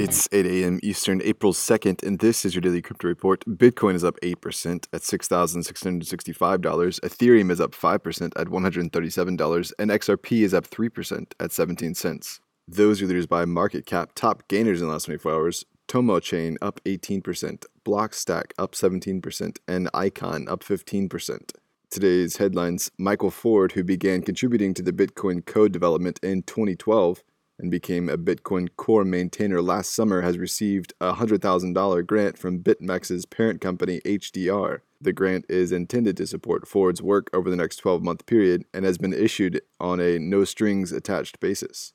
It's 8 a.m. Eastern, April 2nd, and this is your daily crypto report. Bitcoin is up 8% at $6,665. Ethereum is up 5% at $137, and XRP is up 3% at 17 cents. Those are leaders by market cap. Top gainers in the last 24 hours Tomo Chain up 18%, Blockstack up 17%, and Icon up 15%. Today's headlines Michael Ford, who began contributing to the Bitcoin code development in 2012 and became a Bitcoin core maintainer last summer, has received a $100,000 grant from BitMEX's parent company HDR. The grant is intended to support Ford's work over the next 12 month period and has been issued on a no strings attached basis.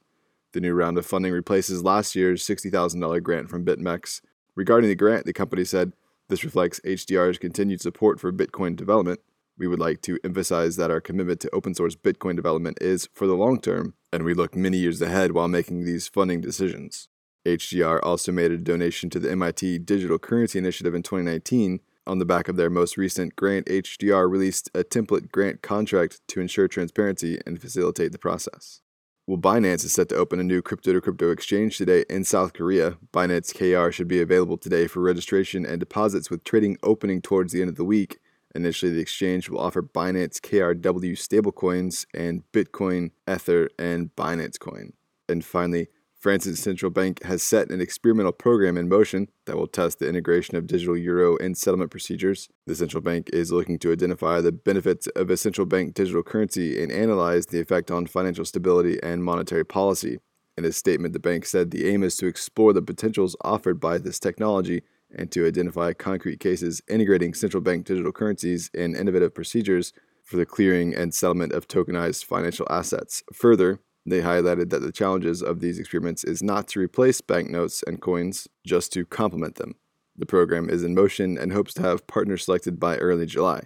The new round of funding replaces last year's $60,000 grant from BitMEX. Regarding the grant, the company said this reflects HDR's continued support for Bitcoin development. We would like to emphasize that our commitment to open source Bitcoin development is for the long term, and we look many years ahead while making these funding decisions. HDR also made a donation to the MIT Digital Currency Initiative in 2019. On the back of their most recent grant, HDR released a template grant contract to ensure transparency and facilitate the process. Well, Binance is set to open a new crypto to crypto exchange today in South Korea. Binance KR should be available today for registration and deposits with trading opening towards the end of the week. Initially, the exchange will offer Binance KRW stablecoins and Bitcoin, Ether, and Binance Coin. And finally, France's central bank has set an experimental program in motion that will test the integration of digital euro and settlement procedures. The central bank is looking to identify the benefits of a central bank digital currency and analyze the effect on financial stability and monetary policy. In a statement, the bank said the aim is to explore the potentials offered by this technology and to identify concrete cases integrating central bank digital currencies and innovative procedures for the clearing and settlement of tokenized financial assets. Further, they highlighted that the challenges of these experiments is not to replace banknotes and coins, just to complement them. The program is in motion and hopes to have partners selected by early July.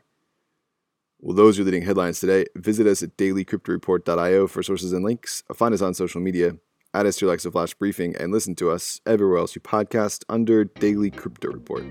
Well, those are leading headlines today. Visit us at dailycryptoreport.io for sources and links. Find us on social media. Add us to your Alexa Flash Briefing and listen to us everywhere else you podcast under Daily Crypto Report.